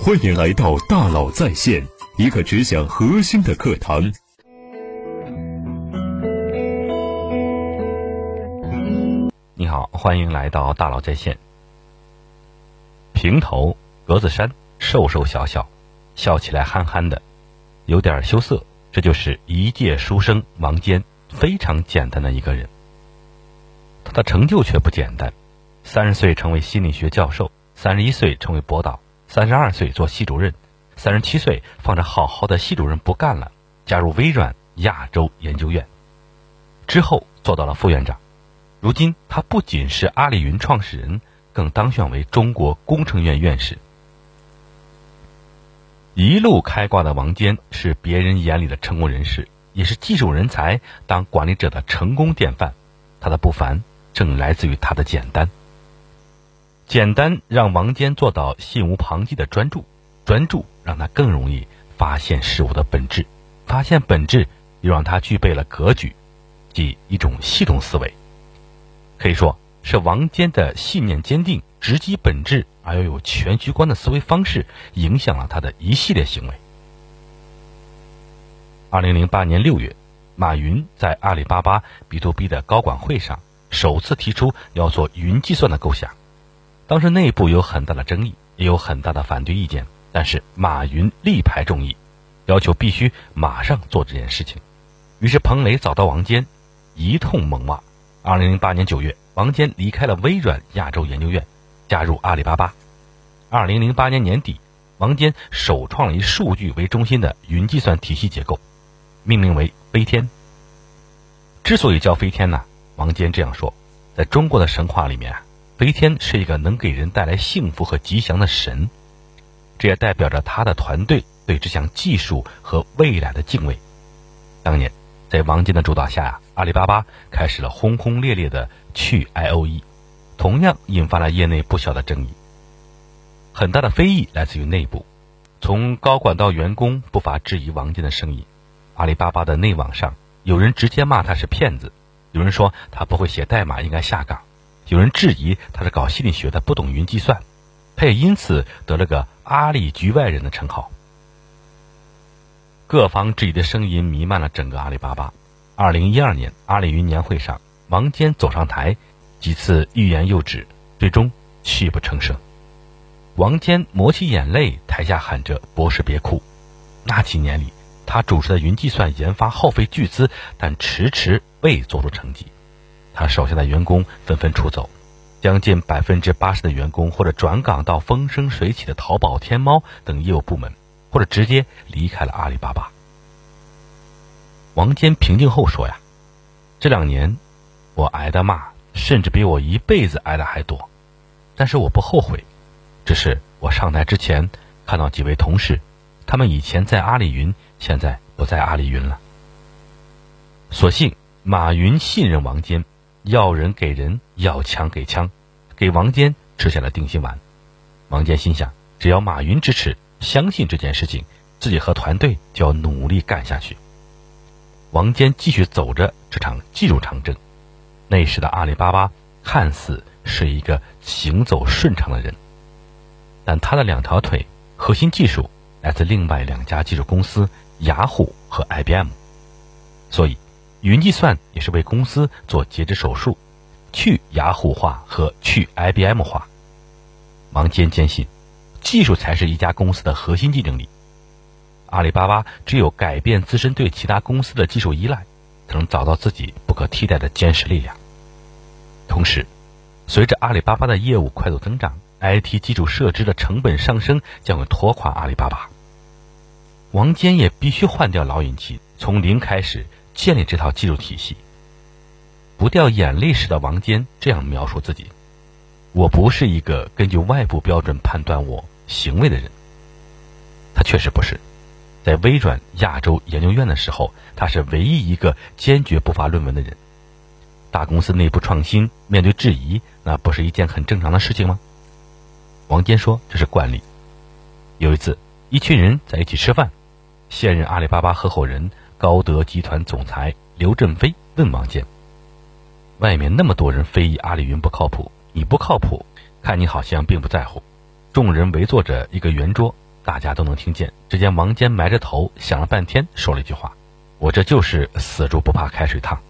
欢迎来到大佬在线，一个只讲核心的课堂。你好，欢迎来到大佬在线。平头格子衫，瘦瘦小小，笑起来憨憨的，有点羞涩。这就是一介书生王坚，非常简单的一个人。他的成就却不简单：三十岁成为心理学教授，三十一岁成为博导，三十二岁做系主任，三十七岁放着好好的系主任不干了，加入微软亚洲研究院，之后做到了副院长。如今他不仅是阿里云创始人，更当选为中国工程院院士。一路开挂的王坚是别人眼里的成功人士，也是技术人才当管理者的成功典范。他的不凡正来自于他的简单。简单让王坚做到心无旁骛的专注，专注让他更容易发现事物的本质，发现本质又让他具备了格局，即一种系统思维。可以说是王坚的信念坚定、直击本质。而又有全局观的思维方式，影响了他的一系列行为。二零零八年六月，马云在阿里巴巴 B to B 的高管会上首次提出要做云计算的构想。当时内部有很大的争议，也有很大的反对意见，但是马云力排众议，要求必须马上做这件事情。于是彭雷找到王坚，一通猛骂。二零零八年九月，王坚离开了微软亚洲研究院。加入阿里巴巴。二零零八年年底，王坚首创了以数据为中心的云计算体系结构，命名为飞天。之所以叫飞天呢，王坚这样说：在中国的神话里面，飞天是一个能给人带来幸福和吉祥的神，这也代表着他的团队对这项技术和未来的敬畏。当年，在王坚的主导下呀，阿里巴巴开始了轰轰烈烈的去 I O E。同样引发了业内不小的争议，很大的非议来自于内部，从高管到员工不乏质疑王坚的声音。阿里巴巴的内网上，有人直接骂他是骗子，有人说他不会写代码，应该下岗，有人质疑他是搞心理学的，不懂云计算，他也因此得了个“阿里局外人”的称号。各方质疑的声音弥漫了整个阿里巴巴。二零一二年阿里云年会上，王坚走上台。几次欲言又止，最终泣不成声。王坚抹起眼泪，台下喊着“博士别哭”。那几年里，他主持的云计算研发耗费巨资，但迟迟未做出成绩。他手下的员工纷纷出走，将近百分之八十的员工或者转岗到风生水起的淘宝、天猫等业务部门，或者直接离开了阿里巴巴。王坚平静后说：“呀，这两年我挨的骂。”甚至比我一辈子挨的还多，但是我不后悔，只是我上台之前看到几位同事，他们以前在阿里云，现在不在阿里云了。所幸马云信任王坚，要人给人，要枪给枪，给王坚吃下了定心丸。王坚心想，只要马云支持，相信这件事情，自己和团队就要努力干下去。王坚继续走着这场技术长征。那时的阿里巴巴看似是一个行走顺畅的人，但他的两条腿核心技术来自另外两家技术公司雅虎和 IBM，所以云计算也是为公司做截肢手术，去雅虎化和去 IBM 化。王坚坚信，技术才是一家公司的核心竞争力。阿里巴巴只有改变自身对其他公司的技术依赖，才能找到自己不可替代的坚实力量。同时，随着阿里巴巴的业务快速增长，IT 基础设施的成本上升将会拖垮阿里巴巴。王坚也必须换掉老引擎，从零开始建立这套技术体系。不掉眼泪时的王坚这样描述自己：“我不是一个根据外部标准判断我行为的人。”他确实不是。在微软亚洲研究院的时候，他是唯一一个坚决不发论文的人。大公司内部创新面对质疑，那不是一件很正常的事情吗？王坚说这是惯例。有一次，一群人在一起吃饭，现任阿里巴巴合伙人、高德集团总裁刘振飞问王坚：“外面那么多人非议阿里云不靠谱，你不靠谱，看你好像并不在乎。”众人围坐着一个圆桌，大家都能听见。只见王坚埋着头想了半天，说了一句话：“我这就是死猪不怕开水烫。”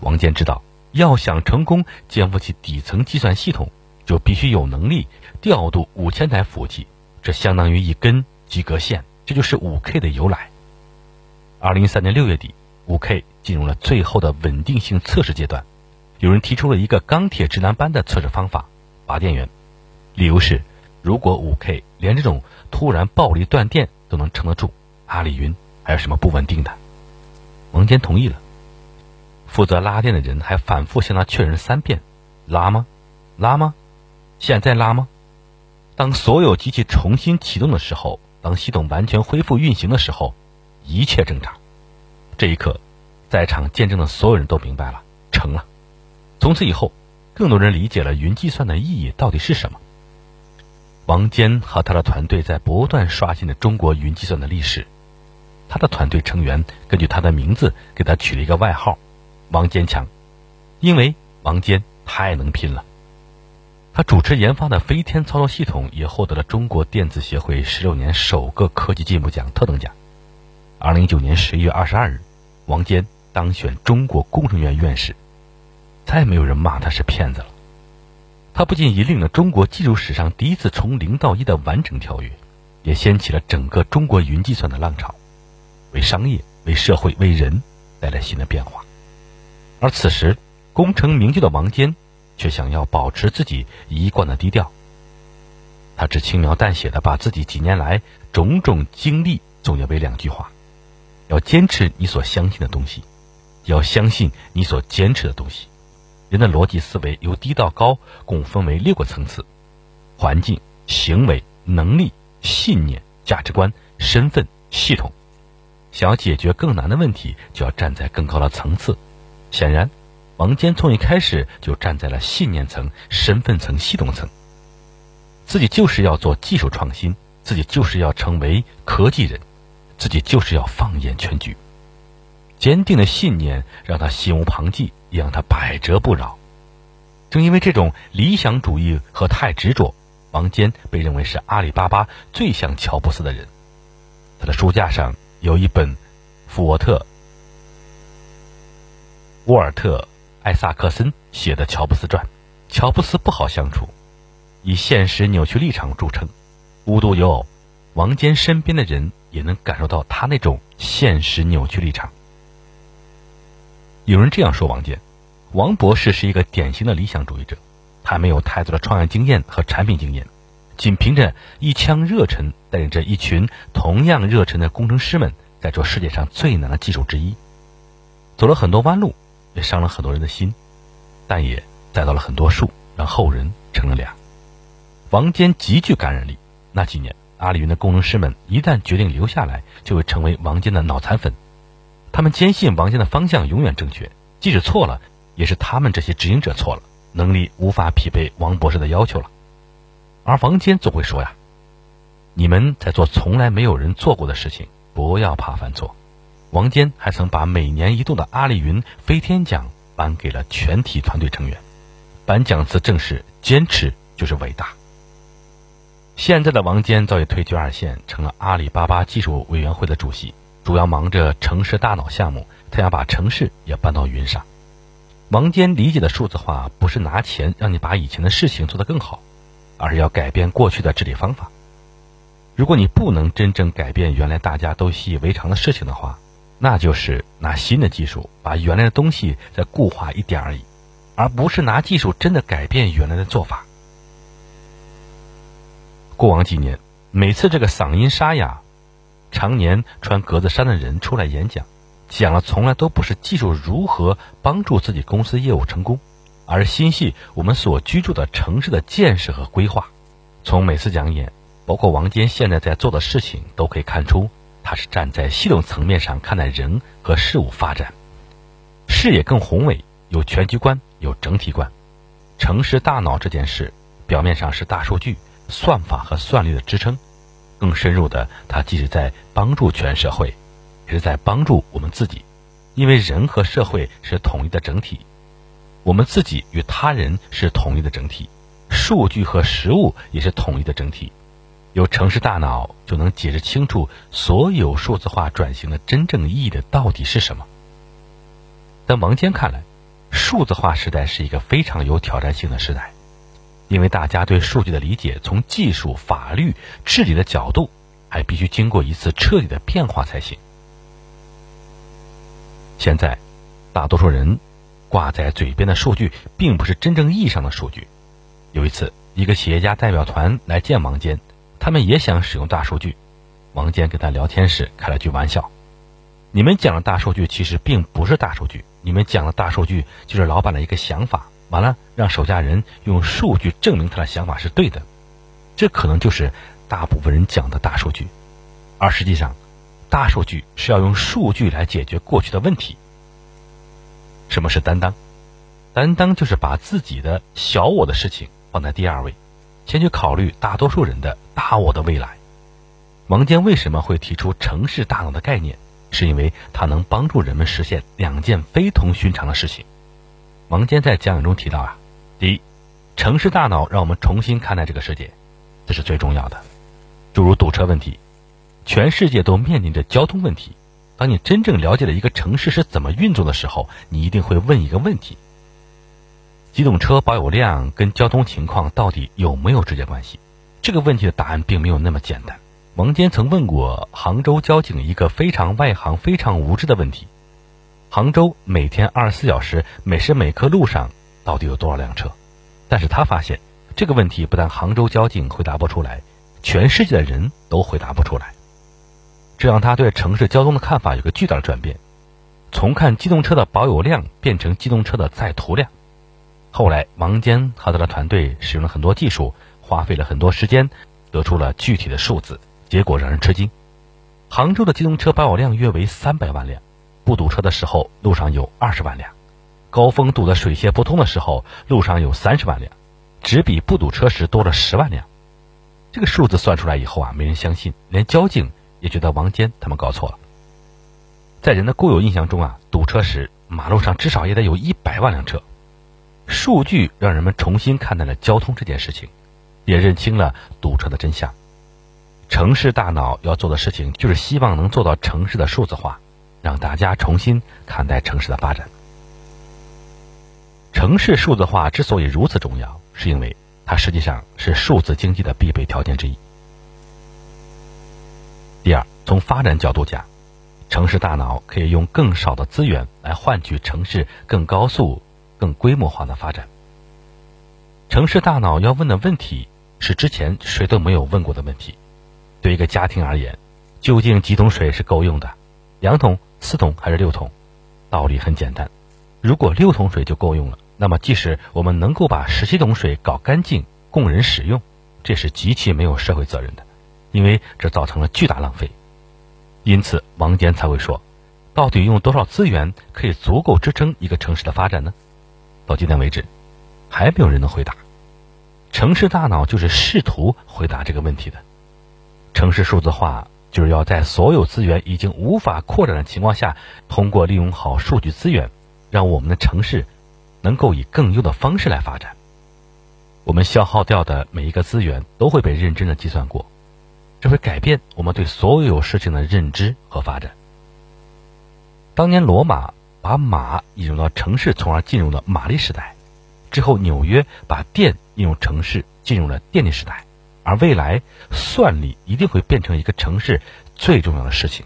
王坚知道，要想成功肩负起底层计算系统，就必须有能力调度五千台服务器，这相当于一根及格线，这就是五 K 的由来。二零一三年六月底，五 K 进入了最后的稳定性测试阶段。有人提出了一个钢铁直男般的测试方法：拔电源。理由是，如果五 K 连这种突然暴力断电都能撑得住，阿里云还有什么不稳定的？王坚同意了。负责拉电的人还反复向他确认三遍：拉吗？拉吗？现在拉吗？当所有机器重新启动的时候，当系统完全恢复运行的时候，一切正常。这一刻，在场见证的所有人都明白了，成了。从此以后，更多人理解了云计算的意义到底是什么。王坚和他的团队在不断刷新着中国云计算的历史。他的团队成员根据他的名字给他取了一个外号。王坚强，因为王坚太能拼了。他主持研发的飞天操作系统也获得了中国电子协会十六年首个科技进步奖特等奖。二零一九年十一月二十二日，王坚当选中国工程院院士，再没有人骂他是骗子了。他不仅引领了中国技术史上第一次从零到一的完整跳跃，也掀起了整个中国云计算的浪潮，为商业、为社会、为人带来新的变化。而此时，功成名就的王坚，却想要保持自己一贯的低调。他只轻描淡写的把自己几年来种种经历总结为两句话：要坚持你所相信的东西，要相信你所坚持的东西。人的逻辑思维由低到高共分为六个层次：环境、行为、能力、信念、价值观、身份、系统。想要解决更难的问题，就要站在更高的层次。显然，王坚从一开始就站在了信念层、身份层、系统层。自己就是要做技术创新，自己就是要成为科技人，自己就是要放眼全局。坚定的信念让他心无旁骛，也让他百折不挠。正因为这种理想主义和太执着，王坚被认为是阿里巴巴最像乔布斯的人。他的书架上有一本福沃特。沃尔特·艾萨克森写的《乔布斯传》，乔布斯不好相处，以现实扭曲立场著称，无独有偶，王坚身边的人也能感受到他那种现实扭曲立场。有人这样说王坚：王博士是一个典型的理想主义者，他没有太多的创业经验和产品经验，仅凭着一腔热忱，带领着一群同样热忱的工程师们，在做世界上最难的技术之一，走了很多弯路。也伤了很多人的心，但也栽到了很多树，让后人成了俩。王坚极具感染力。那几年，阿里云的工程师们一旦决定留下来，就会成为王坚的脑残粉。他们坚信王坚的方向永远正确，即使错了，也是他们这些执行者错了，能力无法匹配王博士的要求了。而王坚总会说呀：“你们在做从来没有人做过的事情，不要怕犯错。”王坚还曾把每年一度的阿里云飞天奖颁给了全体团队成员，颁奖词正是“坚持就是伟大”。现在的王坚早已退居二线，成了阿里巴巴技术委员会的主席，主要忙着城市大脑项目。他想把城市也搬到云上。王坚理解的数字化，不是拿钱让你把以前的事情做得更好，而是要改变过去的治理方法。如果你不能真正改变原来大家都习以为常的事情的话，那就是拿新的技术把原来的东西再固化一点而已，而不是拿技术真的改变原来的做法。过往几年，每次这个嗓音沙哑、常年穿格子衫的人出来演讲，讲的从来都不是技术如何帮助自己公司业务成功，而心系我们所居住的城市的建设和规划。从每次讲演，包括王坚现在在做的事情，都可以看出。他是站在系统层面上看待人和事物发展，视野更宏伟，有全局观，有整体观。城市大脑这件事，表面上是大数据、算法和算力的支撑，更深入的，它既是在帮助全社会，也是在帮助我们自己。因为人和社会是统一的整体，我们自己与他人是统一的整体，数据和实物也是统一的整体。有城市大脑就能解释清楚所有数字化转型的真正意义的到底是什么。在王坚看来，数字化时代是一个非常有挑战性的时代，因为大家对数据的理解从技术、法律、治理的角度，还必须经过一次彻底的变化才行。现在，大多数人挂在嘴边的数据，并不是真正意义上的数据。有一次，一个企业家代表团来见王坚，他们也想使用大数据。王坚跟他聊天时开了句玩笑：“你们讲的大数据其实并不是大数据，你们讲的大数据就是老板的一个想法，完了让手下人用数据证明他的想法是对的。这可能就是大部分人讲的大数据，而实际上。”大数据是要用数据来解决过去的问题。什么是担当？担当就是把自己的小我的事情放在第二位，先去考虑大多数人的大我的未来。王坚为什么会提出城市大脑的概念？是因为它能帮助人们实现两件非同寻常的事情。王坚在讲演中提到啊，第一，城市大脑让我们重新看待这个世界，这是最重要的，诸如堵车问题。全世界都面临着交通问题。当你真正了解了一个城市是怎么运作的时候，你一定会问一个问题：机动车保有量跟交通情况到底有没有直接关系？这个问题的答案并没有那么简单。王坚曾问过杭州交警一个非常外行、非常无知的问题：杭州每天二十四小时、每时每刻路上到底有多少辆车？但是他发现这个问题不但杭州交警回答不出来，全世界的人都回答不出来。这让他对城市交通的看法有个巨大的转变，从看机动车的保有量变成机动车的载图量。后来，王坚和他的团队使用了很多技术，花费了很多时间，得出了具体的数字，结果让人吃惊：杭州的机动车保有量约为三百万辆，不堵车的时候路上有二十万辆，高峰堵得水泄不通的时候路上有三十万辆，只比不堵车时多了十万辆。这个数字算出来以后啊，没人相信，连交警。也觉得王坚他们搞错了。在人的固有印象中啊，堵车时马路上至少也得有一百万辆车。数据让人们重新看待了交通这件事情，也认清了堵车的真相。城市大脑要做的事情，就是希望能做到城市的数字化，让大家重新看待城市的发展。城市数字化之所以如此重要，是因为它实际上是数字经济的必备条件之一。第二，从发展角度讲，城市大脑可以用更少的资源来换取城市更高速、更规模化的发展。城市大脑要问的问题是之前谁都没有问过的问题。对一个家庭而言，究竟几桶水是够用的？两桶、四桶还是六桶？道理很简单，如果六桶水就够用了，那么即使我们能够把十七桶水搞干净供人使用，这是极其没有社会责任的。因为这造成了巨大浪费，因此王坚才会说：“到底用多少资源可以足够支撑一个城市的发展呢？”到今天为止，还没有人能回答。城市大脑就是试图回答这个问题的。城市数字化就是要在所有资源已经无法扩展的情况下，通过利用好数据资源，让我们的城市能够以更优的方式来发展。我们消耗掉的每一个资源都会被认真的计算过。这会改变我们对所有事情的认知和发展。当年罗马把马引入到城市，从而进入了马力时代；之后纽约把电应用城市，进入了电力时代。而未来，算力一定会变成一个城市最重要的事情。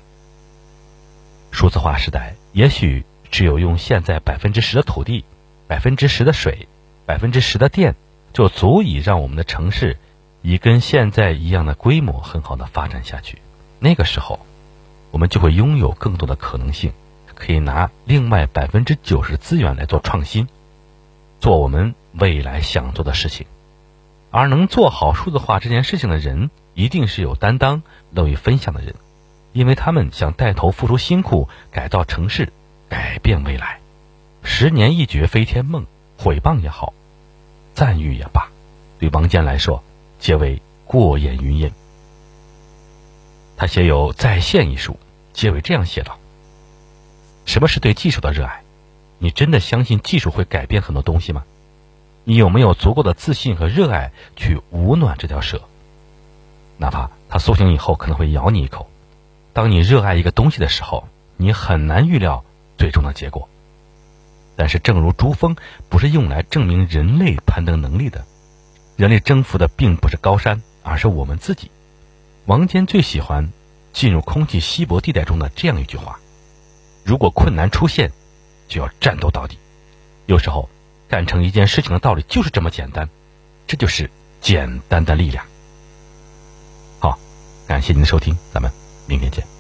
数字化时代，也许只有用现在百分之十的土地、百分之十的水、百分之十的电，就足以让我们的城市。以跟现在一样的规模很好的发展下去，那个时候，我们就会拥有更多的可能性，可以拿另外百分之九十资源来做创新，做我们未来想做的事情。而能做好数字化这件事情的人，一定是有担当、乐于分享的人，因为他们想带头付出辛苦，改造城市，改变未来。十年一觉飞天梦，毁谤也好，赞誉也罢，对王坚来说。皆为过眼云烟。他写有《在线》一书，结尾这样写道：“什么是对技术的热爱？你真的相信技术会改变很多东西吗？你有没有足够的自信和热爱去捂暖这条蛇？哪怕它苏醒以后可能会咬你一口。当你热爱一个东西的时候，你很难预料最终的结果。但是，正如珠峰不是用来证明人类攀登能力的，人类征服的并不是高山，而是我们自己。王坚最喜欢进入空气稀薄地带中的这样一句话：“如果困难出现，就要战斗到底。”有时候，干成一件事情的道理就是这么简单，这就是简单的力量。好，感谢您的收听，咱们明天见。